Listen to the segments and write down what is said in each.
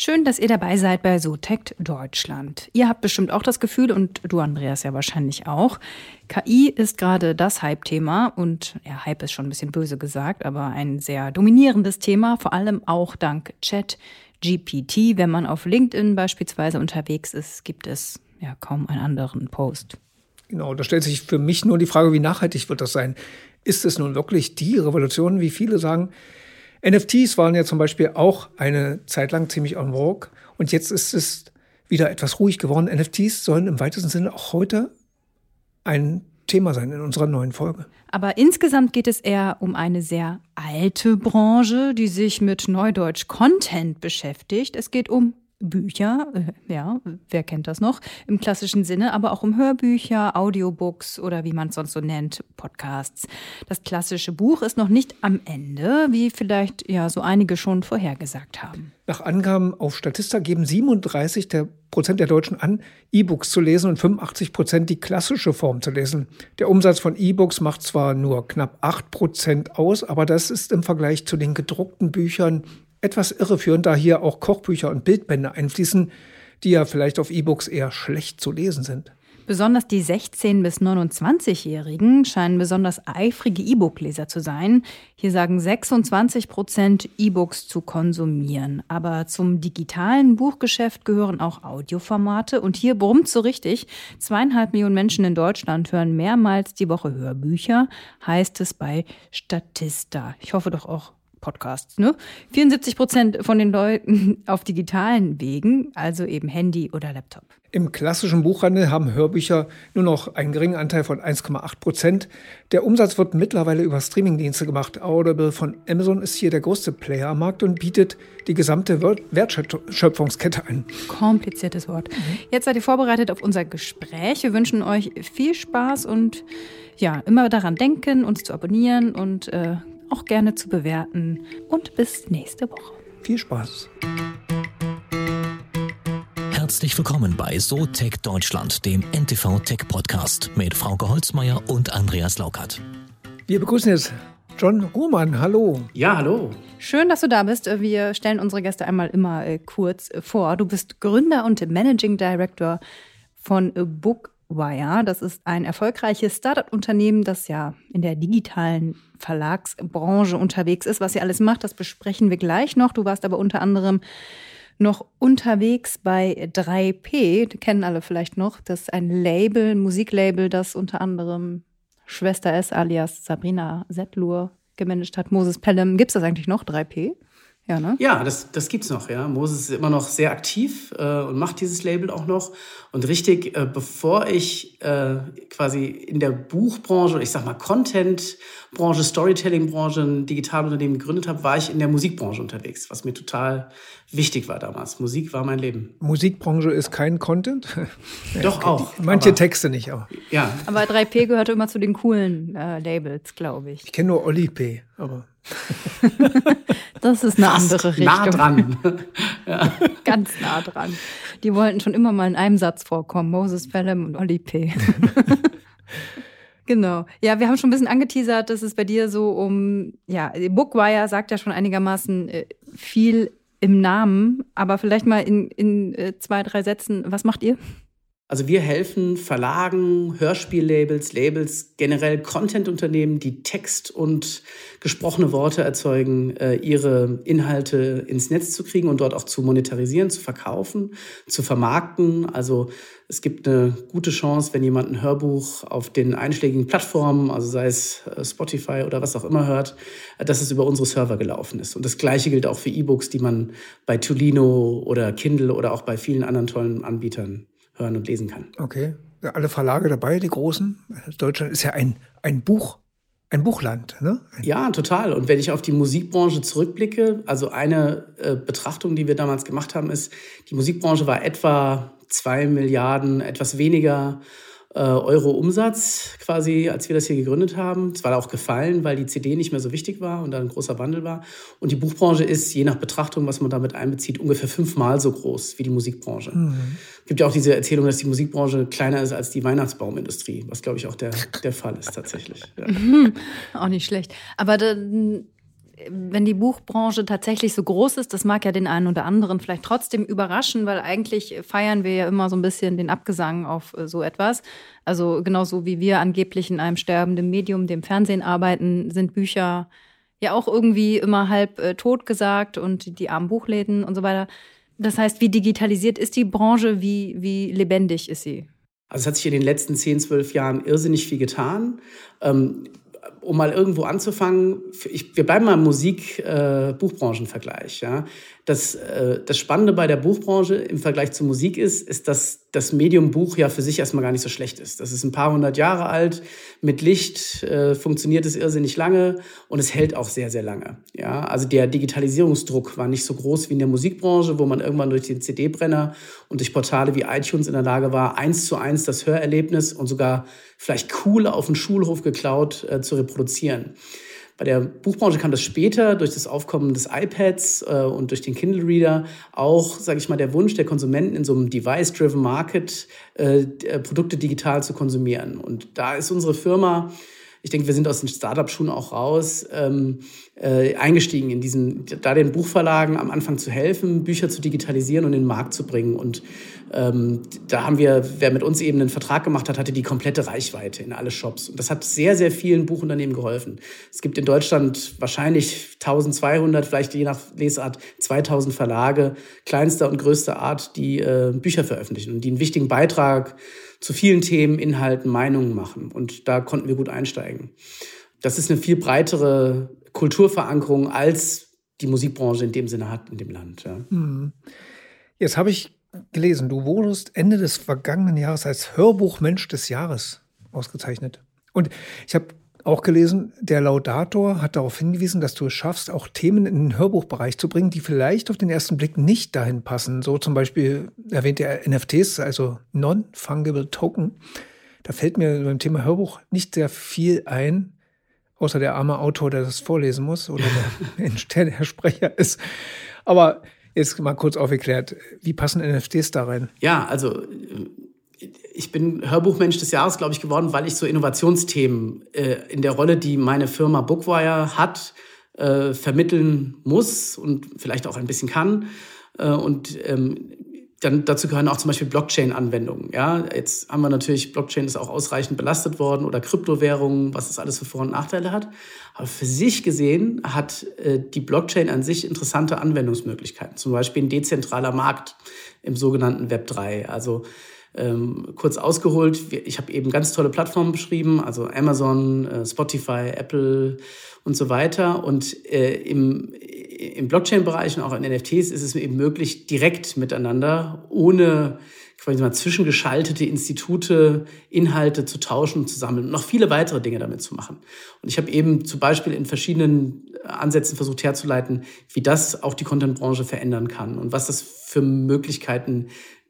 Schön, dass ihr dabei seid bei SoTech Deutschland. Ihr habt bestimmt auch das Gefühl, und du, Andreas, ja wahrscheinlich auch, KI ist gerade das Hype-Thema und ja, Hype ist schon ein bisschen böse gesagt, aber ein sehr dominierendes Thema, vor allem auch dank Chat GPT. Wenn man auf LinkedIn beispielsweise unterwegs ist, gibt es ja kaum einen anderen Post. Genau, da stellt sich für mich nur die Frage, wie nachhaltig wird das sein? Ist es nun wirklich die Revolution, wie viele sagen? NFTs waren ja zum Beispiel auch eine Zeit lang ziemlich on vogue und jetzt ist es wieder etwas ruhig geworden. NFTs sollen im weitesten Sinne auch heute ein Thema sein in unserer neuen Folge. Aber insgesamt geht es eher um eine sehr alte Branche, die sich mit Neudeutsch Content beschäftigt. Es geht um Bücher, äh, ja, wer kennt das noch, im klassischen Sinne, aber auch um Hörbücher, Audiobooks oder wie man es sonst so nennt, Podcasts. Das klassische Buch ist noch nicht am Ende, wie vielleicht ja so einige schon vorhergesagt haben. Nach Angaben auf Statista geben 37 der Prozent der Deutschen an, E-Books zu lesen und 85 Prozent die klassische Form zu lesen. Der Umsatz von E-Books macht zwar nur knapp 8 Prozent aus, aber das ist im Vergleich zu den gedruckten Büchern etwas irreführend, da hier auch Kochbücher und Bildbände einfließen, die ja vielleicht auf E-Books eher schlecht zu lesen sind. Besonders die 16- bis 29-Jährigen scheinen besonders eifrige E-Book-Leser zu sein. Hier sagen 26 Prozent, E-Books zu konsumieren. Aber zum digitalen Buchgeschäft gehören auch Audioformate. Und hier brummt so richtig. Zweieinhalb Millionen Menschen in Deutschland hören mehrmals die Woche Hörbücher, heißt es bei Statista. Ich hoffe doch auch Podcasts. Ne? 74 Prozent von den Leuten auf digitalen Wegen, also eben Handy oder Laptop. Im klassischen Buchhandel haben Hörbücher nur noch einen geringen Anteil von 1,8 Prozent. Der Umsatz wird mittlerweile über Streamingdienste gemacht. Audible von Amazon ist hier der größte Player am Markt und bietet die gesamte Wertschöpfungskette an. Kompliziertes Wort. Jetzt seid ihr vorbereitet auf unser Gespräch. Wir wünschen euch viel Spaß und ja, immer daran denken, uns zu abonnieren und äh, auch gerne zu bewerten. Und bis nächste Woche. Viel Spaß. Herzlich willkommen bei So Tech Deutschland, dem NTV Tech Podcast mit Frauke Holzmeier und Andreas Laukert. Wir begrüßen jetzt John Ruhmann. Hallo. Ja, hallo. Schön, dass du da bist. Wir stellen unsere Gäste einmal immer äh, kurz vor. Du bist Gründer und Managing Director von Book Wire. Das ist ein erfolgreiches Startup-Unternehmen, das ja in der digitalen Verlagsbranche unterwegs ist. Was ihr alles macht, das besprechen wir gleich noch. Du warst aber unter anderem noch unterwegs bei 3P. Die kennen alle vielleicht noch. Das ist ein Label, ein Musiklabel, das unter anderem Schwester S alias Sabrina Settlur gemanagt hat. Moses Pelham. Gibt es das eigentlich noch, 3P? Ja, ne? ja das, das gibt's noch. Ja. Moses ist immer noch sehr aktiv äh, und macht dieses Label auch noch. Und richtig, äh, bevor ich äh, quasi in der Buchbranche, ich sag mal Content-Branche, Storytelling-Branche ein Digitalunternehmen gegründet habe, war ich in der Musikbranche unterwegs, was mir total wichtig war damals. Musik war mein Leben. Musikbranche ist kein Content? Doch auch. Manche Texte nicht auch. Ja. Aber 3P gehörte immer zu den coolen äh, Labels, glaube ich. Ich kenne nur Oli P, aber. das ist eine Fast andere Richtung. Nah dran. ja. Ganz nah dran. Die wollten schon immer mal in einem Satz vorkommen. Moses Pelham und Oli P. Genau. Ja, wir haben schon ein bisschen angeteasert, dass es bei dir so um, ja, Bookwire sagt ja schon einigermaßen äh, viel im Namen, aber vielleicht mal in, in äh, zwei, drei Sätzen, was macht ihr? Also wir helfen Verlagen, Hörspiellabels, Labels, generell Content-Unternehmen, die Text und gesprochene Worte erzeugen, äh, ihre Inhalte ins Netz zu kriegen und dort auch zu monetarisieren, zu verkaufen, zu vermarkten. Also es gibt eine gute Chance, wenn jemand ein Hörbuch auf den einschlägigen Plattformen, also sei es äh, Spotify oder was auch immer hört, dass es über unsere Server gelaufen ist. Und das Gleiche gilt auch für E-Books, die man bei Tolino oder Kindle oder auch bei vielen anderen tollen Anbietern hören und lesen kann. Okay. Alle Verlage dabei, die großen. Deutschland ist ja ein, ein Buch, ein Buchland, ne? Ein ja, total. Und wenn ich auf die Musikbranche zurückblicke, also eine äh, Betrachtung, die wir damals gemacht haben, ist, die Musikbranche war etwa zwei Milliarden, etwas weniger Euro Umsatz quasi, als wir das hier gegründet haben. Es war auch gefallen, weil die CD nicht mehr so wichtig war und da ein großer Wandel war. Und die Buchbranche ist, je nach Betrachtung, was man damit einbezieht, ungefähr fünfmal so groß wie die Musikbranche. Mhm. Es gibt ja auch diese Erzählung, dass die Musikbranche kleiner ist als die Weihnachtsbaumindustrie, was, glaube ich, auch der, der Fall ist tatsächlich. Ja. auch nicht schlecht. Aber dann wenn die Buchbranche tatsächlich so groß ist, das mag ja den einen oder anderen vielleicht trotzdem überraschen, weil eigentlich feiern wir ja immer so ein bisschen den Abgesang auf äh, so etwas. Also genauso wie wir angeblich in einem sterbenden Medium, dem Fernsehen arbeiten, sind Bücher ja auch irgendwie immer halb äh, tot gesagt und die armen Buchläden und so weiter. Das heißt, wie digitalisiert ist die Branche? Wie, wie lebendig ist sie? Also es hat sich in den letzten 10, 12 Jahren irrsinnig viel getan. Ähm, um mal irgendwo anzufangen, ich, wir bleiben mal im Musik-Buchbranchenvergleich. Äh, ja. Das, äh, das Spannende bei der Buchbranche im Vergleich zur Musik ist, ist, dass das Medium Buch ja für sich erstmal gar nicht so schlecht ist. Das ist ein paar hundert Jahre alt, mit Licht äh, funktioniert es irrsinnig lange und es hält auch sehr, sehr lange. Ja, also der Digitalisierungsdruck war nicht so groß wie in der Musikbranche, wo man irgendwann durch den CD-Brenner und durch Portale wie iTunes in der Lage war, eins zu eins das Hörerlebnis und sogar vielleicht cool auf dem Schulhof geklaut äh, zu reproduzieren. Bei der Buchbranche kam das später durch das Aufkommen des iPads äh, und durch den Kindle Reader auch, sage ich mal, der Wunsch der Konsumenten in so einem Device-driven Market äh, äh, Produkte digital zu konsumieren. Und da ist unsere Firma ich denke, wir sind aus den Startup-Schuhen auch raus, ähm, äh, eingestiegen in diesen, da den Buchverlagen am Anfang zu helfen, Bücher zu digitalisieren und in den Markt zu bringen. Und ähm, da haben wir, wer mit uns eben einen Vertrag gemacht hat, hatte die komplette Reichweite in alle Shops. Und das hat sehr, sehr vielen Buchunternehmen geholfen. Es gibt in Deutschland wahrscheinlich 1200, vielleicht je nach Lesart 2000 Verlage, kleinster und größter Art, die äh, Bücher veröffentlichen und die einen wichtigen Beitrag zu vielen Themen, Inhalten, Meinungen machen. Und da konnten wir gut einsteigen. Das ist eine viel breitere Kulturverankerung, als die Musikbranche in dem Sinne hat in dem Land. Ja. Hm. Jetzt habe ich gelesen, du wurdest Ende des vergangenen Jahres als Hörbuchmensch des Jahres ausgezeichnet. Und ich habe auch gelesen, der Laudator hat darauf hingewiesen, dass du es schaffst, auch Themen in den Hörbuchbereich zu bringen, die vielleicht auf den ersten Blick nicht dahin passen. So zum Beispiel erwähnt er NFTs, also Non-Fungible Token. Da fällt mir beim Thema Hörbuch nicht sehr viel ein, außer der arme Autor, der das vorlesen muss oder der, der Sprecher ist. Aber jetzt mal kurz aufgeklärt, wie passen NFTs da rein? Ja, also ich bin Hörbuchmensch des Jahres, glaube ich, geworden, weil ich so Innovationsthemen äh, in der Rolle, die meine Firma Bookwire hat, äh, vermitteln muss und vielleicht auch ein bisschen kann. Äh, und ähm, dann dazu gehören auch zum Beispiel Blockchain-Anwendungen. Ja, jetzt haben wir natürlich, Blockchain ist auch ausreichend belastet worden oder Kryptowährungen, was das alles für Vor- und Nachteile hat. Aber für sich gesehen hat äh, die Blockchain an sich interessante Anwendungsmöglichkeiten. Zum Beispiel ein dezentraler Markt im sogenannten Web 3. Also ähm, kurz ausgeholt, ich habe eben ganz tolle Plattformen beschrieben, also Amazon, äh, Spotify, Apple und so weiter. Und äh, im, im Blockchain-Bereich und auch in NFTs ist es eben möglich, direkt miteinander, ohne quasi mal zwischengeschaltete Institute, Inhalte zu tauschen und zu sammeln und noch viele weitere Dinge damit zu machen. Und ich habe eben zum Beispiel in verschiedenen Ansätzen versucht herzuleiten, wie das auch die Content-Branche verändern kann und was das für Möglichkeiten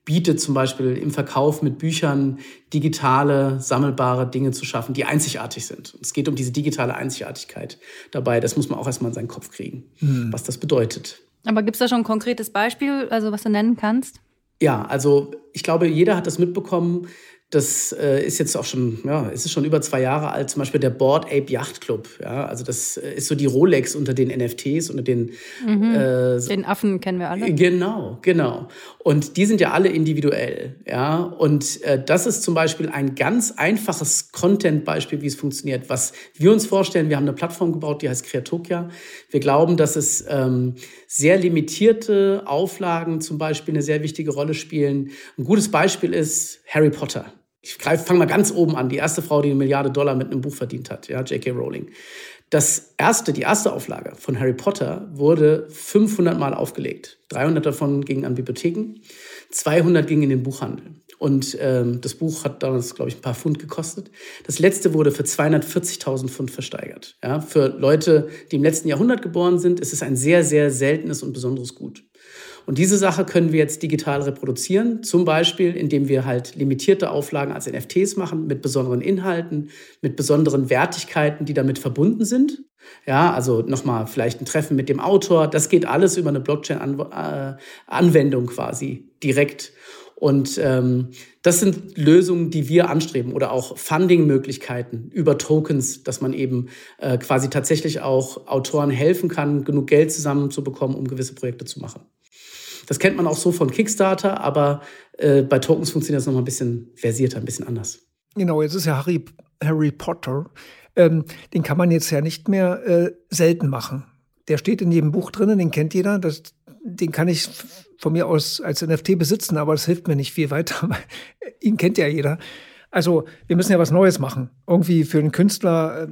bietet, zum Beispiel im Verkauf mit Büchern digitale, sammelbare Dinge zu schaffen, die einzigartig sind. es geht um diese digitale Einzigartigkeit dabei. Das muss man auch erstmal in seinen Kopf kriegen, hm. was das bedeutet. Aber gibt es da schon ein konkretes Beispiel, also was du nennen kannst? Ja, also ich glaube, jeder hat das mitbekommen. Das äh, ist jetzt auch schon, ja, ist schon über zwei Jahre alt, zum Beispiel der Board Ape Yacht Club. Ja, also das äh, ist so die Rolex unter den NFTs, unter den mhm. äh, Den Affen kennen wir alle. Genau, genau. Und die sind ja alle individuell. Ja, und äh, das ist zum Beispiel ein ganz einfaches Content-Beispiel, wie es funktioniert. Was wir uns vorstellen, wir haben eine Plattform gebaut, die heißt Creatokia. Wir glauben, dass es ähm, sehr limitierte Auflagen zum Beispiel eine sehr wichtige Rolle spielen. Ein gutes Beispiel ist Harry Potter. Ich fange mal ganz oben an. Die erste Frau, die eine Milliarde Dollar mit einem Buch verdient hat, ja, J.K. Rowling. Das erste, die erste Auflage von Harry Potter wurde 500 Mal aufgelegt. 300 davon gingen an Bibliotheken, 200 gingen in den Buchhandel. Und ähm, das Buch hat damals, glaube ich, ein paar Pfund gekostet. Das letzte wurde für 240.000 Pfund versteigert. Ja, für Leute, die im letzten Jahrhundert geboren sind, ist es ein sehr, sehr seltenes und besonderes Gut. Und diese Sache können wir jetzt digital reproduzieren, zum Beispiel, indem wir halt limitierte Auflagen als NFTs machen mit besonderen Inhalten, mit besonderen Wertigkeiten, die damit verbunden sind. Ja, also nochmal vielleicht ein Treffen mit dem Autor. Das geht alles über eine Blockchain-Anwendung quasi direkt. Und ähm, das sind Lösungen, die wir anstreben oder auch Funding-Möglichkeiten über Tokens, dass man eben äh, quasi tatsächlich auch Autoren helfen kann, genug Geld zusammenzubekommen, um gewisse Projekte zu machen. Das kennt man auch so von Kickstarter, aber äh, bei Tokens funktioniert das nochmal ein bisschen versierter, ein bisschen anders. Genau, jetzt ist ja Harry, Harry Potter. Ähm, den kann man jetzt ja nicht mehr äh, selten machen. Der steht in jedem Buch drin, den kennt jeder. Das, den kann ich von mir aus als NFT besitzen, aber das hilft mir nicht viel weiter. Ihn kennt ja jeder. Also wir müssen ja was Neues machen. Irgendwie für einen Künstler, äh,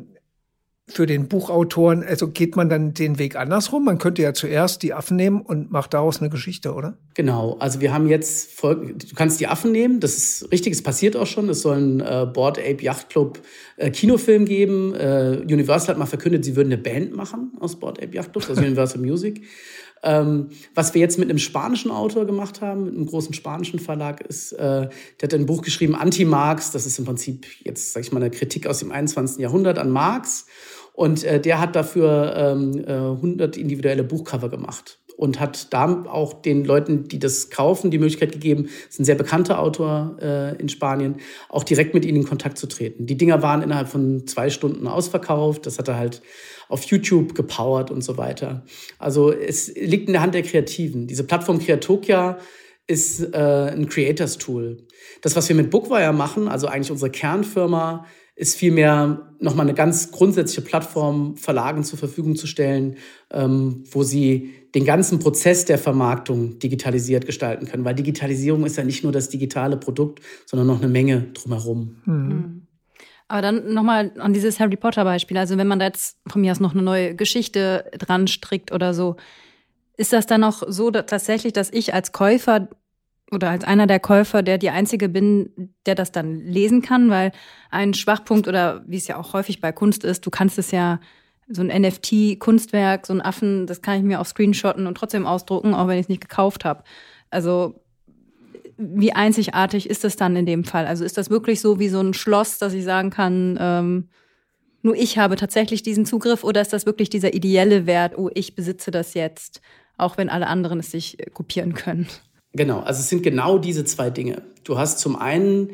für den Buchautoren, also geht man dann den Weg andersrum? Man könnte ja zuerst die Affen nehmen und macht daraus eine Geschichte, oder? Genau, also wir haben jetzt, du kannst die Affen nehmen, das ist richtig, es passiert auch schon. Es soll einen äh, Board Ape Yacht Club äh, Kinofilm geben. Äh, Universal hat mal verkündet, sie würden eine Band machen aus Board Ape Yacht Club, also Universal Music. Ähm, was wir jetzt mit einem spanischen Autor gemacht haben, mit einem großen spanischen Verlag, ist, äh, der hat ein Buch geschrieben, Anti-Marx. Das ist im Prinzip jetzt, sag ich mal, eine Kritik aus dem 21. Jahrhundert an Marx. Und äh, der hat dafür ähm, äh, 100 individuelle Buchcover gemacht und hat da auch den Leuten, die das kaufen, die Möglichkeit gegeben, ist ein sehr bekannter Autor äh, in Spanien, auch direkt mit ihnen in Kontakt zu treten. Die Dinger waren innerhalb von zwei Stunden ausverkauft. Das hat er halt auf YouTube gepowert und so weiter. Also es liegt in der Hand der Kreativen. Diese Plattform Creatokia ist äh, ein Creators Tool. Das, was wir mit Bookwire machen, also eigentlich unsere Kernfirma, ist vielmehr nochmal eine ganz grundsätzliche Plattform Verlagen zur Verfügung zu stellen, ähm, wo sie den ganzen Prozess der Vermarktung digitalisiert gestalten können. Weil Digitalisierung ist ja nicht nur das digitale Produkt, sondern noch eine Menge drumherum. Mhm. Aber dann nochmal an dieses Harry Potter-Beispiel. Also wenn man da jetzt von mir aus noch eine neue Geschichte dran strickt oder so, ist das dann auch so dass tatsächlich, dass ich als Käufer oder als einer der Käufer, der die Einzige bin, der das dann lesen kann, weil ein Schwachpunkt oder wie es ja auch häufig bei Kunst ist, du kannst es ja so ein NFT-Kunstwerk, so ein Affen, das kann ich mir auch screenshotten und trotzdem ausdrucken, auch wenn ich es nicht gekauft habe. Also wie einzigartig ist das dann in dem Fall? Also ist das wirklich so wie so ein Schloss, dass ich sagen kann, ähm, nur ich habe tatsächlich diesen Zugriff oder ist das wirklich dieser ideelle Wert, oh, ich besitze das jetzt, auch wenn alle anderen es sich kopieren können? Genau, also es sind genau diese zwei Dinge. Du hast zum einen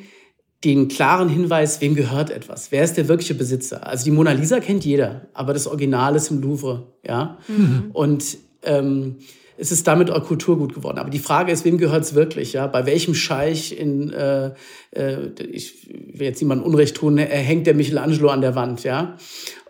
den klaren Hinweis, wem gehört etwas? Wer ist der wirkliche Besitzer? Also die Mona Lisa kennt jeder, aber das Original ist im Louvre, ja. Mhm. Und ähm, es ist damit auch Kulturgut geworden. Aber die Frage ist, wem gehört es wirklich? Ja, bei welchem Scheich in, äh, äh, ich will jetzt niemandem Unrecht tun, hängt der Michelangelo an der Wand, ja?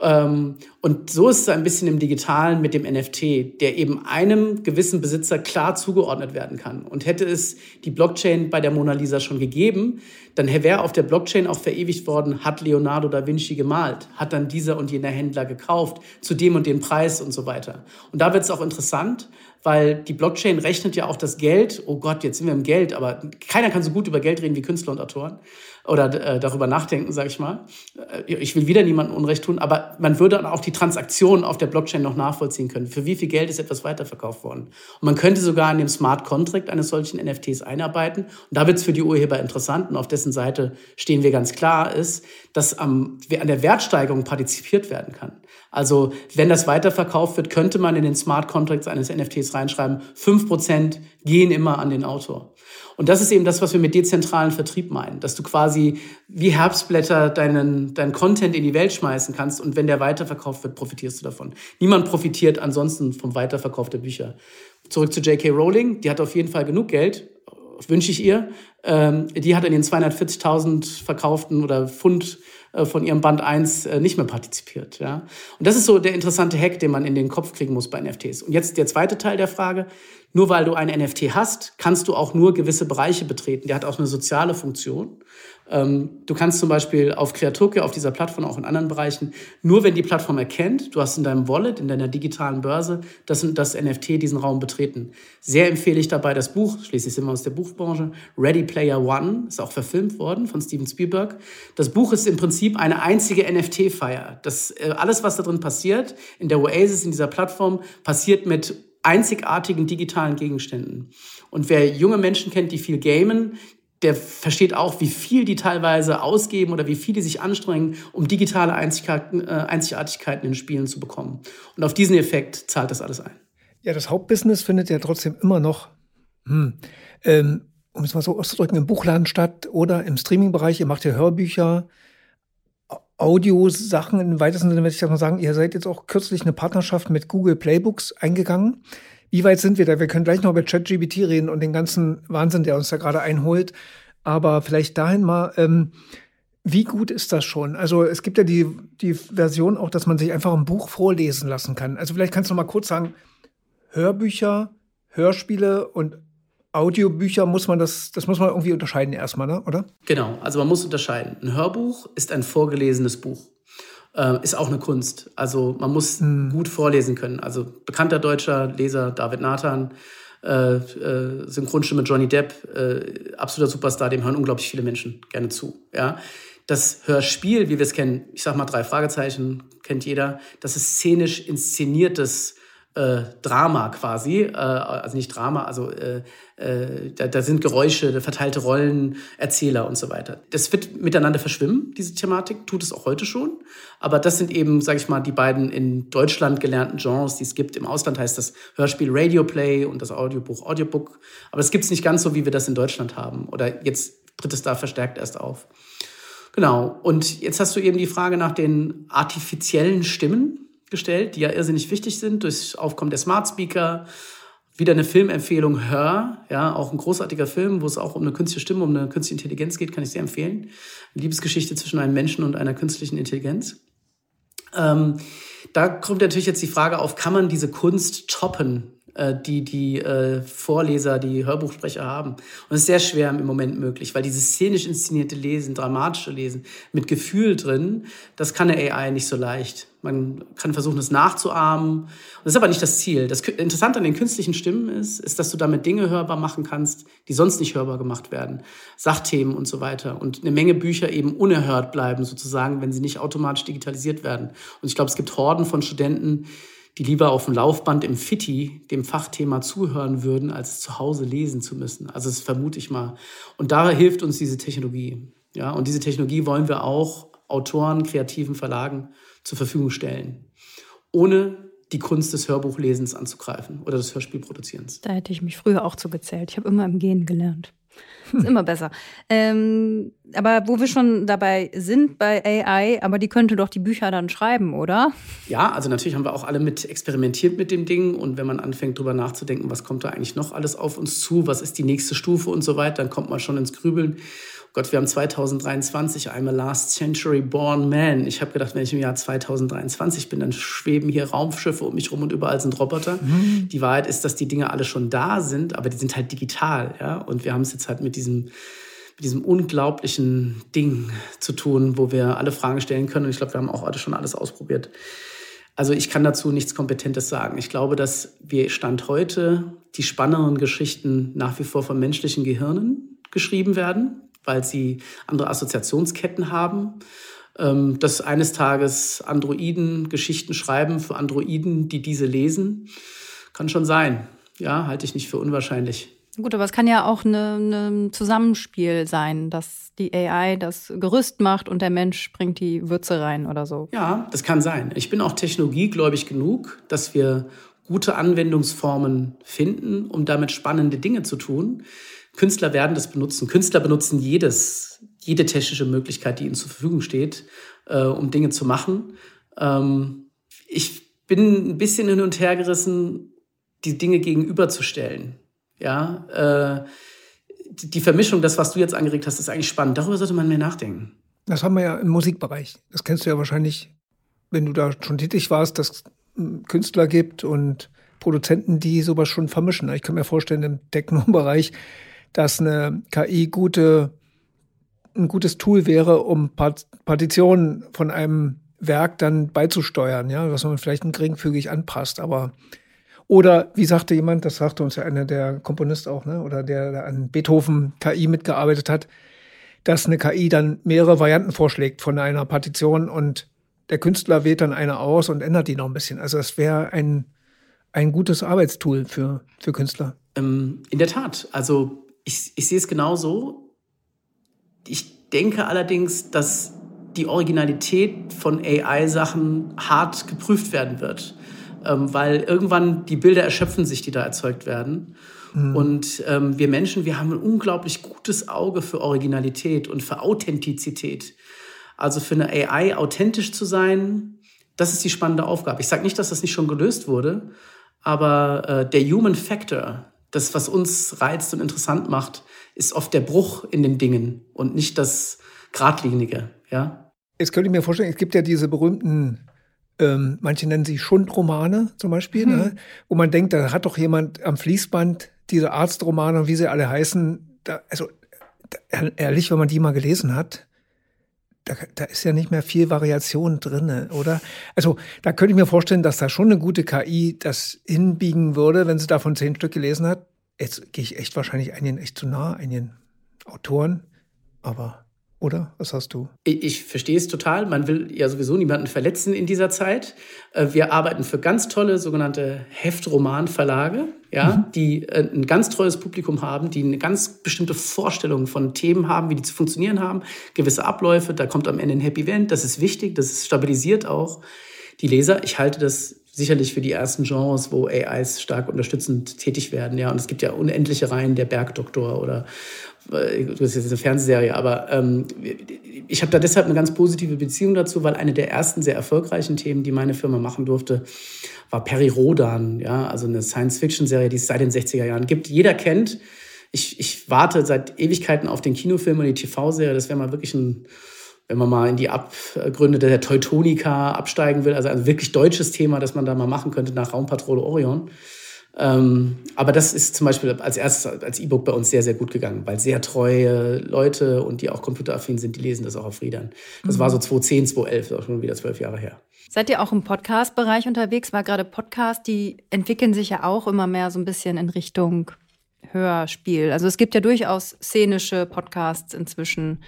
Ähm, und so ist es ein bisschen im Digitalen mit dem NFT, der eben einem gewissen Besitzer klar zugeordnet werden kann. Und hätte es die Blockchain bei der Mona Lisa schon gegeben, dann wäre auf der Blockchain auch verewigt worden, hat Leonardo da Vinci gemalt, hat dann dieser und jener Händler gekauft, zu dem und dem Preis und so weiter. Und da wird es auch interessant, weil die Blockchain rechnet ja auch das Geld. Oh Gott, jetzt sind wir im Geld, aber keiner kann so gut über Geld reden wie Künstler und Autoren oder äh, darüber nachdenken, sage ich mal. Äh, ich will wieder niemandem Unrecht tun, aber man würde dann auch die Transaktionen auf der Blockchain noch nachvollziehen können. Für wie viel Geld ist etwas weiterverkauft worden? Und man könnte sogar in dem Smart Contract eines solchen NFTs einarbeiten. Und da wird es für die Urheber interessant und auf dessen Seite stehen wir ganz klar, ist, dass am, an der Wertsteigerung partizipiert werden kann. Also wenn das weiterverkauft wird, könnte man in den Smart Contracts eines NFTs reinschreiben, fünf Prozent gehen immer an den Autor. Und das ist eben das, was wir mit dezentralen Vertrieb meinen, dass du quasi wie Herbstblätter deinen, deinen Content in die Welt schmeißen kannst und wenn der weiterverkauft wird, profitierst du davon. Niemand profitiert ansonsten vom Weiterverkauf der Bücher. Zurück zu J.K. Rowling, die hat auf jeden Fall genug Geld, wünsche ich ihr. Ähm, die hat in den 240.000 verkauften oder Pfund von ihrem Band 1 äh, nicht mehr partizipiert. Ja? Und das ist so der interessante Hack, den man in den Kopf kriegen muss bei NFTs. Und jetzt der zweite Teil der Frage. Nur weil du ein NFT hast, kannst du auch nur gewisse Bereiche betreten. Der hat auch eine soziale Funktion. Ähm, du kannst zum Beispiel auf Creatokia, auf dieser Plattform, auch in anderen Bereichen, nur wenn die Plattform erkennt, du hast in deinem Wallet, in deiner digitalen Börse, das, das NFT diesen Raum betreten. Sehr empfehle ich dabei das Buch, schließlich sind wir aus der Buchbranche, Ready Player One, ist auch verfilmt worden von Steven Spielberg. Das Buch ist im Prinzip eine einzige NFT-Feier. Das, äh, alles, was da drin passiert, in der Oasis, in dieser Plattform, passiert mit einzigartigen digitalen Gegenständen. Und wer junge Menschen kennt, die viel gamen, der versteht auch, wie viel die teilweise ausgeben oder wie viel die sich anstrengen, um digitale Einzigartigkeiten, äh, Einzigartigkeiten in Spielen zu bekommen. Und auf diesen Effekt zahlt das alles ein. Ja, das Hauptbusiness findet ja trotzdem immer noch hm, ähm, um es mal so auszudrücken, im Buchladen statt oder im Streaming-Bereich. Ihr macht ja Hörbücher, Audiosachen im weitesten Sinne, würde ich das mal sagen. Ihr seid jetzt auch kürzlich eine Partnerschaft mit Google Playbooks eingegangen. Wie weit sind wir da? Wir können gleich noch über ChatGBT reden und den ganzen Wahnsinn, der uns da gerade einholt. Aber vielleicht dahin mal, ähm, wie gut ist das schon? Also es gibt ja die, die Version auch, dass man sich einfach ein Buch vorlesen lassen kann. Also vielleicht kannst du noch mal kurz sagen, Hörbücher, Hörspiele und Audiobücher muss man das, das muss man irgendwie unterscheiden erstmal, ne? oder? Genau, also man muss unterscheiden. Ein Hörbuch ist ein vorgelesenes Buch. Äh, ist auch eine Kunst. Also man muss hm. gut vorlesen können. Also bekannter deutscher Leser David Nathan, äh, äh, Synchronstimme Johnny Depp, äh, absoluter Superstar, dem hören unglaublich viele Menschen gerne zu. Ja? Das Hörspiel, wie wir es kennen, ich sag mal drei Fragezeichen, kennt jeder, das ist szenisch inszeniertes äh, Drama quasi, äh, also nicht Drama, also äh, äh, da, da sind Geräusche, verteilte Rollen, Erzähler und so weiter. Das wird miteinander verschwimmen, diese Thematik, tut es auch heute schon. Aber das sind eben, sage ich mal, die beiden in Deutschland gelernten Genres, die es gibt. Im Ausland heißt das Hörspiel Radioplay und das Audiobuch Audiobook. Aber es gibt es nicht ganz so, wie wir das in Deutschland haben. Oder jetzt tritt es da verstärkt erst auf. Genau. Und jetzt hast du eben die Frage nach den artifiziellen Stimmen gestellt, die ja irrsinnig wichtig sind durch Aufkommen der Smart Speaker. Wieder eine Filmempfehlung Hör, ja, auch ein großartiger Film, wo es auch um eine künstliche Stimme, um eine künstliche Intelligenz geht, kann ich sehr empfehlen. Liebesgeschichte zwischen einem Menschen und einer künstlichen Intelligenz. Ähm, da kommt natürlich jetzt die Frage auf, kann man diese Kunst toppen? Äh, die die äh, Vorleser, die Hörbuchsprecher haben. Und es ist sehr schwer im Moment möglich, weil dieses szenisch inszenierte Lesen, dramatische Lesen mit Gefühl drin, das kann eine AI nicht so leicht. Man kann versuchen, es nachzuahmen. Und das ist aber nicht das Ziel. Das Interessante an den künstlichen Stimmen ist, ist, dass du damit Dinge hörbar machen kannst, die sonst nicht hörbar gemacht werden. Sachthemen und so weiter. Und eine Menge Bücher eben unerhört bleiben, sozusagen, wenn sie nicht automatisch digitalisiert werden. Und ich glaube, es gibt Horden von Studenten, die lieber auf dem Laufband im Fitti dem Fachthema zuhören würden, als zu Hause lesen zu müssen. Also das vermute ich mal. Und da hilft uns diese Technologie. Ja, und diese Technologie wollen wir auch Autoren, kreativen Verlagen zur Verfügung stellen, ohne die Kunst des Hörbuchlesens anzugreifen oder des Hörspielproduzierens. Da hätte ich mich früher auch zugezählt. Ich habe immer im Gehen gelernt. Ist immer besser. Ähm, aber wo wir schon dabei sind bei AI, aber die könnte doch die Bücher dann schreiben, oder? Ja, also natürlich haben wir auch alle mit experimentiert mit dem Ding. Und wenn man anfängt, drüber nachzudenken, was kommt da eigentlich noch alles auf uns zu, was ist die nächste Stufe und so weiter, dann kommt man schon ins Grübeln. Gott, wir haben 2023, I'm a last century born man. Ich habe gedacht, wenn ich im Jahr 2023 bin, dann schweben hier Raumschiffe um mich rum und überall sind Roboter. Mhm. Die Wahrheit ist, dass die Dinge alle schon da sind, aber die sind halt digital. Ja? Und wir haben es jetzt halt mit diesem mit diesem unglaublichen Ding zu tun, wo wir alle Fragen stellen können. Und ich glaube, wir haben auch alle schon alles ausprobiert. Also ich kann dazu nichts Kompetentes sagen. Ich glaube, dass wir Stand heute die spannenderen Geschichten nach wie vor von menschlichen Gehirnen geschrieben werden weil sie andere Assoziationsketten haben. Ähm, dass eines Tages Androiden Geschichten schreiben für Androiden, die diese lesen, kann schon sein. Ja, halte ich nicht für unwahrscheinlich. Gut, aber es kann ja auch ein Zusammenspiel sein, dass die AI das Gerüst macht und der Mensch bringt die Würze rein oder so. Ja, das kann sein. Ich bin auch technologiegläubig genug, dass wir gute Anwendungsformen finden, um damit spannende Dinge zu tun. Künstler werden das benutzen. Künstler benutzen jedes, jede technische Möglichkeit, die ihnen zur Verfügung steht, äh, um Dinge zu machen. Ähm, ich bin ein bisschen hin und her gerissen, die Dinge gegenüberzustellen. Ja, äh, die Vermischung, das, was du jetzt angeregt hast, ist eigentlich spannend. Darüber sollte man mehr nachdenken. Das haben wir ja im Musikbereich. Das kennst du ja wahrscheinlich, wenn du da schon tätig warst, dass es Künstler gibt und Produzenten, die sowas schon vermischen. Ich kann mir vorstellen, im Techno-Bereich dass eine KI gute, ein gutes Tool wäre, um Partitionen von einem Werk dann beizusteuern, ja, dass man vielleicht geringfügig anpasst, aber oder wie sagte jemand, das sagte uns ja einer der Komponist auch, ne, oder der, der an Beethoven KI mitgearbeitet hat, dass eine KI dann mehrere Varianten vorschlägt von einer Partition und der Künstler wählt dann eine aus und ändert die noch ein bisschen. Also es wäre ein, ein gutes Arbeitstool für, für Künstler. Ähm, in der Tat. Also ich, ich sehe es genauso. Ich denke allerdings, dass die Originalität von AI-Sachen hart geprüft werden wird, ähm, weil irgendwann die Bilder erschöpfen sich, die da erzeugt werden. Mhm. Und ähm, wir Menschen, wir haben ein unglaublich gutes Auge für Originalität und für Authentizität. Also für eine AI authentisch zu sein, das ist die spannende Aufgabe. Ich sage nicht, dass das nicht schon gelöst wurde, aber äh, der Human Factor, das, was uns reizt und interessant macht, ist oft der Bruch in den Dingen und nicht das Gradlinige. Ja? Jetzt könnte ich mir vorstellen, es gibt ja diese berühmten, ähm, manche nennen sie Schundromane zum Beispiel, hm. ne? wo man denkt, da hat doch jemand am Fließband diese Arztromane und wie sie alle heißen, da, also da, ehrlich, wenn man die mal gelesen hat, da, da ist ja nicht mehr viel Variation drin, oder? Also da könnte ich mir vorstellen, dass da schon eine gute KI das hinbiegen würde, wenn sie davon zehn Stück gelesen hat. Jetzt gehe ich echt wahrscheinlich einigen echt zu nah, einigen Autoren, aber oder? Was hast du? Ich, ich, verstehe es total. Man will ja sowieso niemanden verletzen in dieser Zeit. Äh, wir arbeiten für ganz tolle sogenannte Heftromanverlage, ja, mhm. die äh, ein ganz treues Publikum haben, die eine ganz bestimmte Vorstellung von Themen haben, wie die zu funktionieren haben, gewisse Abläufe. Da kommt am Ende ein Happy Event. Das ist wichtig. Das stabilisiert auch die Leser. Ich halte das sicherlich für die ersten Genres, wo AIs stark unterstützend tätig werden. Ja, und es gibt ja unendliche Reihen, der Bergdoktor oder das ist jetzt eine Fernsehserie, aber ähm, ich habe da deshalb eine ganz positive Beziehung dazu, weil eine der ersten sehr erfolgreichen Themen, die meine Firma machen durfte, war Peri Rodan, ja, also eine Science-Fiction-Serie, die es seit den 60er Jahren gibt. Jeder kennt. Ich, ich warte seit Ewigkeiten auf den Kinofilm und die TV-Serie. Das wäre mal wirklich ein, wenn man mal in die Abgründe der Teutonica absteigen will, also ein wirklich deutsches Thema, das man da mal machen könnte nach Raumpatrole Orion. Ähm, aber das ist zum Beispiel als erstes als E-Book bei uns sehr, sehr gut gegangen, weil sehr treue Leute und die auch computeraffin sind, die lesen das auch auf Readern. Das mhm. war so 2010, 2011, auch schon wieder zwölf Jahre her. Seid ihr auch im Podcast-Bereich unterwegs? Weil gerade Podcasts, die entwickeln sich ja auch immer mehr so ein bisschen in Richtung Hörspiel. Also es gibt ja durchaus szenische Podcasts inzwischen,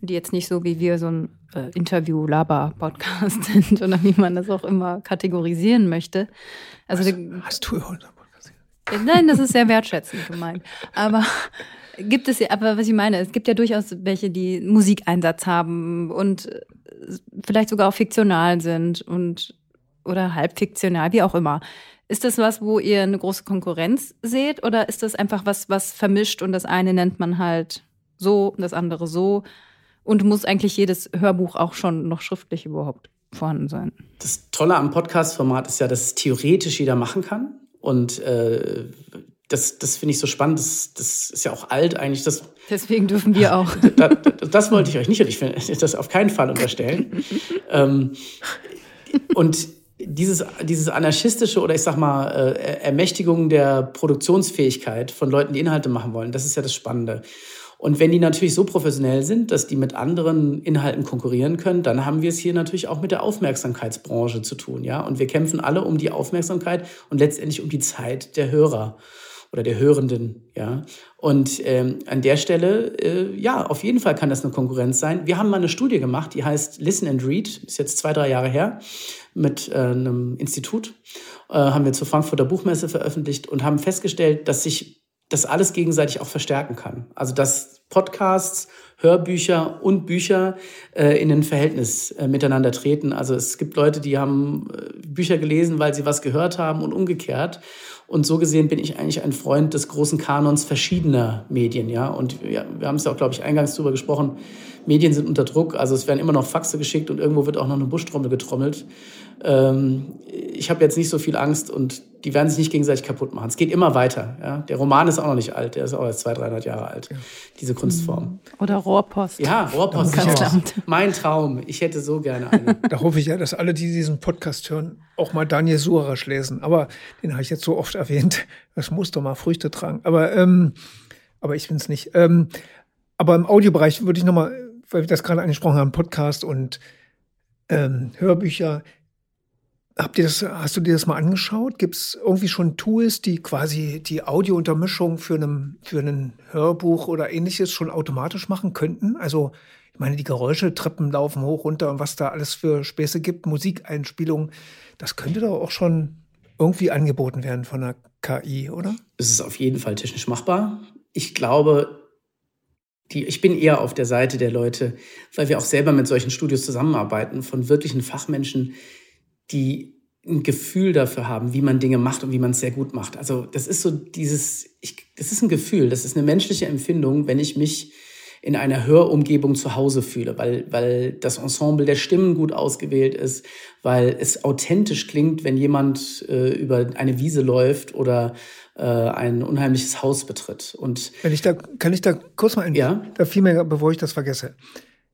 die jetzt nicht so wie wir so ein äh, Interview-Laber-Podcast sind oder wie man das auch immer kategorisieren möchte. Also hast, hast du Nein, das ist sehr wertschätzend gemeint. Aber gibt es ja, aber was ich meine, es gibt ja durchaus welche, die Musikeinsatz haben und äh, vielleicht sogar auch fiktional sind und oder halbfiktional, wie auch immer. Ist das was, wo ihr eine große Konkurrenz seht oder ist das einfach was, was vermischt und das eine nennt man halt so, das andere so und muss eigentlich jedes Hörbuch auch schon noch schriftlich überhaupt vorhanden sein? Das Tolle am Podcast-Format ist ja, dass theoretisch jeder machen kann. Und äh, das, das finde ich so spannend. Das, das ist ja auch alt eigentlich. Das, Deswegen dürfen wir auch. Das, das, wollte ich euch nicht, ich will das auf keinen Fall unterstellen. ähm, und dieses, dieses anarchistische oder ich sag mal äh, Ermächtigung der Produktionsfähigkeit von Leuten, die Inhalte machen wollen, das ist ja das Spannende. Und wenn die natürlich so professionell sind, dass die mit anderen Inhalten konkurrieren können, dann haben wir es hier natürlich auch mit der Aufmerksamkeitsbranche zu tun, ja. Und wir kämpfen alle um die Aufmerksamkeit und letztendlich um die Zeit der Hörer oder der Hörenden, ja. Und ähm, an der Stelle, äh, ja, auf jeden Fall kann das eine Konkurrenz sein. Wir haben mal eine Studie gemacht, die heißt Listen and Read, ist jetzt zwei, drei Jahre her, mit äh, einem Institut, äh, haben wir zur Frankfurter Buchmesse veröffentlicht und haben festgestellt, dass sich das alles gegenseitig auch verstärken kann. Also dass Podcasts, Hörbücher und Bücher äh, in ein Verhältnis äh, miteinander treten. Also es gibt Leute, die haben äh, Bücher gelesen, weil sie was gehört haben und umgekehrt. Und so gesehen bin ich eigentlich ein Freund des großen Kanons verschiedener Medien, ja. Und ja, wir haben es ja auch, glaube ich, eingangs drüber gesprochen. Medien sind unter Druck, also es werden immer noch Faxe geschickt und irgendwo wird auch noch eine Buschtrommel getrommelt. Ähm, ich habe jetzt nicht so viel Angst und die werden sich nicht gegenseitig kaputt machen. Es geht immer weiter. Ja? Der Roman ist auch noch nicht alt, der ist auch erst 200, 300 Jahre alt, ja. diese Kunstform. Mhm. Oder Rohrpost. Ja, Rohrpost. Mein Traum. Ich hätte so gerne eine. Da hoffe ich ja, dass alle, die diesen Podcast hören, auch mal Daniel Suarasch lesen. Aber den habe ich jetzt so oft erwähnt. Das muss doch mal Früchte tragen. Aber, ähm, aber ich bin es nicht. Ähm, aber im Audiobereich würde ich nochmal, weil wir das gerade angesprochen haben, Podcast und ähm, Hörbücher. Habt ihr das, hast du dir das mal angeschaut? Gibt es irgendwie schon Tools, die quasi die Audiountermischung für, einem, für ein Hörbuch oder ähnliches schon automatisch machen könnten? Also, ich meine, die Geräusche, Treppen laufen hoch, runter und was da alles für Späße gibt, Musikeinspielungen, das könnte doch auch schon irgendwie angeboten werden von der KI, oder? Es ist auf jeden Fall technisch machbar. Ich glaube, die, ich bin eher auf der Seite der Leute, weil wir auch selber mit solchen Studios zusammenarbeiten, von wirklichen Fachmenschen, die ein Gefühl dafür haben, wie man Dinge macht und wie man es sehr gut macht. Also das ist so dieses, ich, das ist ein Gefühl, das ist eine menschliche Empfindung, wenn ich mich in einer Hörumgebung zu Hause fühle, weil, weil das Ensemble der Stimmen gut ausgewählt ist, weil es authentisch klingt, wenn jemand äh, über eine Wiese läuft oder äh, ein unheimliches Haus betritt. Und wenn ich da, kann ich da kurz mal ein, ja? da fiel mir, bevor ich das vergesse.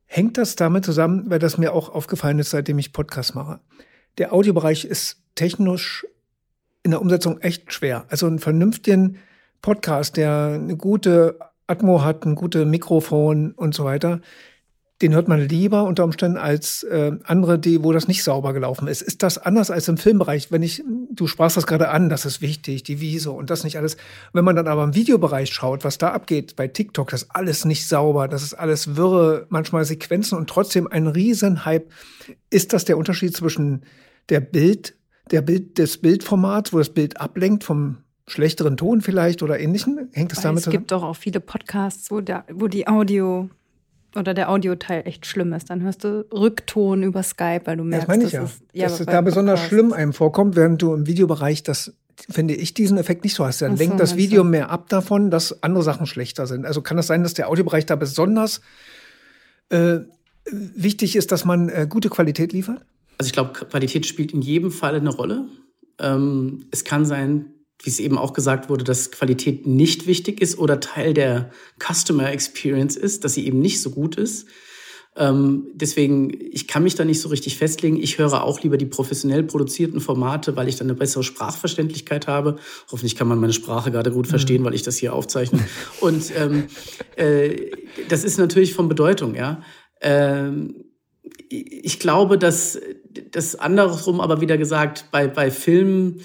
Hängt das damit zusammen, weil das mir auch aufgefallen ist, seitdem ich Podcast mache? Der Audiobereich ist technisch in der Umsetzung echt schwer. Also einen vernünftigen Podcast, der eine gute Atmo hat, ein gutes Mikrofon und so weiter, den hört man lieber unter Umständen als äh, andere, die, wo das nicht sauber gelaufen ist. Ist das anders als im Filmbereich? Wenn ich, du sprachst das gerade an, das ist wichtig, die Wiese und das nicht alles. Wenn man dann aber im Videobereich schaut, was da abgeht bei TikTok, das ist alles nicht sauber, das ist alles wirre, manchmal Sequenzen und trotzdem ein Riesenhype. Ist das der Unterschied zwischen der Bild, der Bild des Bildformats, wo das Bild ablenkt vom schlechteren Ton vielleicht oder ähnlichen? Hängt das Weil damit Es gibt doch auch viele Podcasts, wo, der, wo die Audio oder der Audioteil echt schlimm ist. Dann hörst du Rückton über Skype, weil du merkst, das meine ich ja. Ist, ja, dass es da besonders schlimm einem vorkommt, während du im Videobereich das finde ich diesen Effekt nicht so hast. Dann so, lenkt das Video mehr ab davon, dass andere Sachen schlechter sind. Also kann es das sein, dass der Audiobereich da besonders äh, wichtig ist, dass man äh, gute Qualität liefert? Also ich glaube, Qualität spielt in jedem Fall eine Rolle. Ähm, es kann sein, wie es eben auch gesagt wurde, dass Qualität nicht wichtig ist oder Teil der Customer Experience ist, dass sie eben nicht so gut ist. Ähm, deswegen, ich kann mich da nicht so richtig festlegen. Ich höre auch lieber die professionell produzierten Formate, weil ich dann eine bessere Sprachverständlichkeit habe. Hoffentlich kann man meine Sprache gerade gut verstehen, mhm. weil ich das hier aufzeichne. Und ähm, äh, das ist natürlich von Bedeutung, ja. Ähm, ich glaube, dass das andersrum aber wieder gesagt, bei, bei Filmen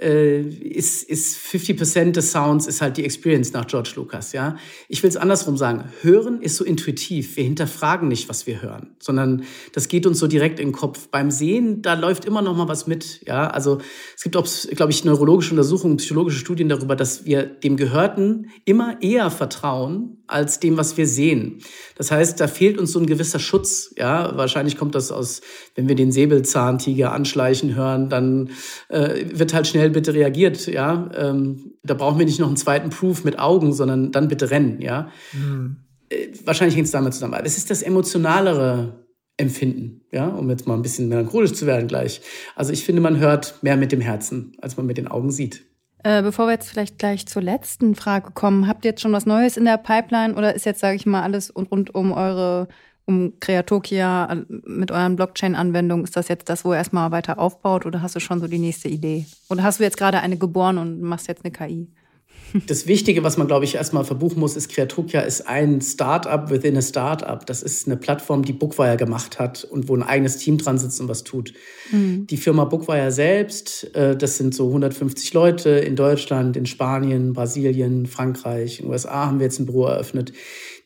äh, ist, ist 50% des Sounds ist halt die Experience nach George Lucas, ja. Ich will es andersrum sagen. Hören ist so intuitiv. Wir hinterfragen nicht, was wir hören, sondern das geht uns so direkt in den Kopf. Beim Sehen, da läuft immer noch mal was mit, ja. Also es gibt auch, glaube ich, neurologische Untersuchungen, psychologische Studien darüber, dass wir dem Gehörten immer eher vertrauen als dem, was wir sehen. Das heißt, da fehlt uns so ein gewisser Schutz, ja. Wahrscheinlich kommt das aus, wenn wir den Säbelzahntiger anschleichen hören, dann äh, wird halt schnell schnell bitte reagiert, ja. Ähm, da brauchen wir nicht noch einen zweiten Proof mit Augen, sondern dann bitte rennen, ja. Mhm. Äh, wahrscheinlich hängt es damit zusammen. Das ist das emotionalere Empfinden, ja, um jetzt mal ein bisschen melancholisch zu werden gleich. Also ich finde, man hört mehr mit dem Herzen, als man mit den Augen sieht. Äh, bevor wir jetzt vielleicht gleich zur letzten Frage kommen, habt ihr jetzt schon was Neues in der Pipeline oder ist jetzt, sage ich mal, alles rund um eure um Kreatokia mit euren Blockchain-Anwendungen, ist das jetzt das, wo ihr erstmal weiter aufbaut oder hast du schon so die nächste Idee? Oder hast du jetzt gerade eine geboren und machst jetzt eine KI? Das Wichtige, was man, glaube ich, erstmal verbuchen muss, ist, Kreatokia ist ein Startup within a Startup. Das ist eine Plattform, die Bookwire gemacht hat und wo ein eigenes Team dran sitzt und was tut. Mhm. Die Firma Bookwire selbst, äh, das sind so 150 Leute in Deutschland, in Spanien, Brasilien, Frankreich, in den USA haben wir jetzt ein Büro eröffnet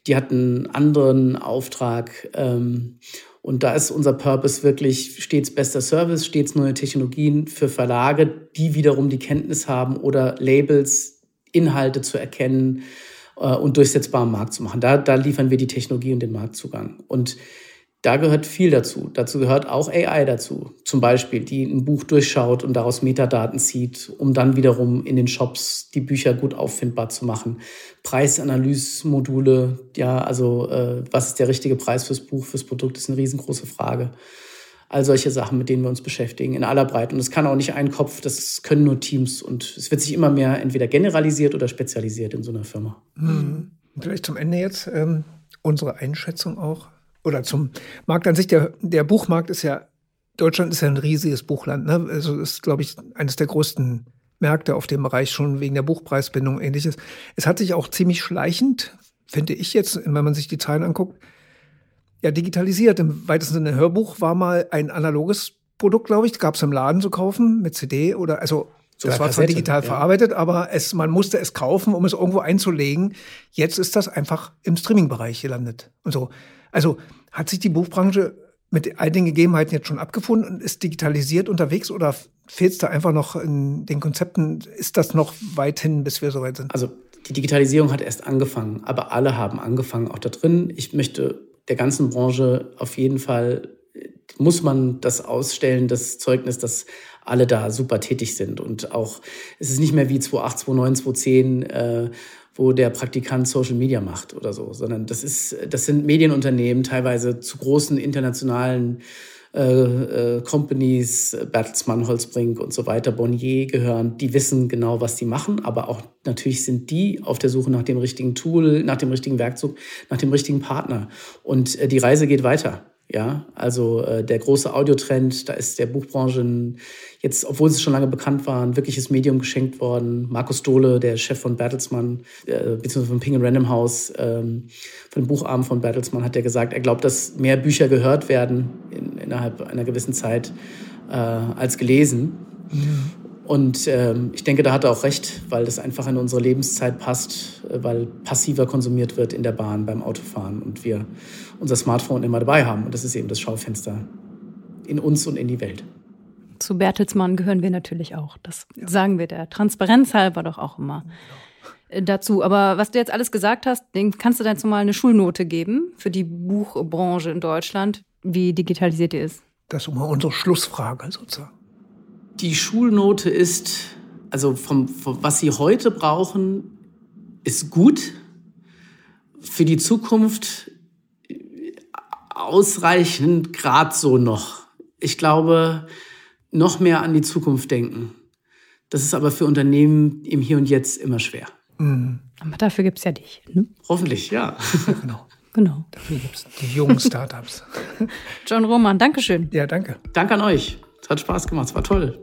die hatten einen anderen Auftrag. Ähm, und da ist unser Purpose wirklich stets bester Service, stets neue Technologien für Verlage, die wiederum die Kenntnis haben oder Labels, Inhalte zu erkennen äh, und durchsetzbar am Markt zu machen. Da, da liefern wir die Technologie und den Marktzugang. Und da gehört viel dazu. Dazu gehört auch AI dazu. Zum Beispiel, die ein Buch durchschaut und daraus Metadaten zieht, um dann wiederum in den Shops die Bücher gut auffindbar zu machen. Preisanalysemodule, ja, also äh, was ist der richtige Preis fürs Buch, fürs Produkt, ist eine riesengroße Frage. All solche Sachen, mit denen wir uns beschäftigen, in aller Breite. Und das kann auch nicht ein Kopf, das können nur Teams. Und es wird sich immer mehr entweder generalisiert oder spezialisiert in so einer Firma. Mhm. Vielleicht zum Ende jetzt ähm, unsere Einschätzung auch oder zum Markt an sich, der, der Buchmarkt ist ja, Deutschland ist ja ein riesiges Buchland. Ne? Also ist, glaube ich, eines der größten Märkte auf dem Bereich schon wegen der Buchpreisbindung und ähnliches. Es hat sich auch ziemlich schleichend, finde ich jetzt, wenn man sich die Zahlen anguckt, ja, digitalisiert. Im weitesten Sinne Hörbuch war mal ein analoges Produkt, glaube ich, gab es im Laden zu kaufen mit CD oder also das war zwar digital ja. verarbeitet, aber es, man musste es kaufen, um es irgendwo einzulegen. Jetzt ist das einfach im Streaming-Bereich gelandet. Und so. Also hat sich die Buchbranche mit all den Gegebenheiten jetzt schon abgefunden und ist digitalisiert unterwegs oder fehlt es da einfach noch in den Konzepten? Ist das noch weit hin, bis wir soweit sind? Also die Digitalisierung hat erst angefangen, aber alle haben angefangen, auch da drin. Ich möchte der ganzen Branche auf jeden Fall muss man das ausstellen, das Zeugnis, dass alle da super tätig sind. Und auch, es ist nicht mehr wie 2008, 2009, 2010, äh, wo der Praktikant Social Media macht oder so, sondern das ist, das sind Medienunternehmen, teilweise zu großen internationalen äh, äh, Companies, Bertelsmann, Holzbrink und so weiter, Bonnier gehören, die wissen genau, was die machen, aber auch natürlich sind die auf der Suche nach dem richtigen Tool, nach dem richtigen Werkzeug, nach dem richtigen Partner. Und äh, die Reise geht weiter. Ja, also äh, der große Audiotrend, da ist der Buchbranche jetzt, obwohl sie schon lange bekannt waren, wirkliches Medium geschenkt worden. Markus Dohle, der Chef von Bertelsmann, äh, beziehungsweise von Ping Random House, ähm, von dem Bucharm von Bertelsmann, hat er gesagt, er glaubt, dass mehr Bücher gehört werden in, innerhalb einer gewissen Zeit äh, als gelesen. Mhm. Und ähm, ich denke, da hat er auch recht, weil das einfach in unsere Lebenszeit passt, äh, weil passiver konsumiert wird in der Bahn beim Autofahren und wir unser Smartphone immer dabei haben. Und das ist eben das Schaufenster in uns und in die Welt. Zu Bertelsmann gehören wir natürlich auch. Das ja. sagen wir der Transparenz halber doch auch immer ja. dazu. Aber was du jetzt alles gesagt hast, den kannst du dann jetzt mal eine Schulnote geben für die Buchbranche in Deutschland, wie digitalisiert die ist. Das ist immer unsere Schlussfrage sozusagen. Die Schulnote ist, also vom, vom, was Sie heute brauchen, ist gut. Für die Zukunft ausreichend gerade so noch. Ich glaube, noch mehr an die Zukunft denken. Das ist aber für Unternehmen im Hier und Jetzt immer schwer. Mhm. Aber dafür gibt es ja dich. Ne? Hoffentlich, ja. genau. Genau. Dafür gibt es die jungen Startups. John Roman, Dankeschön. Ja, danke. Danke an euch. Es hat Spaß gemacht, es war toll.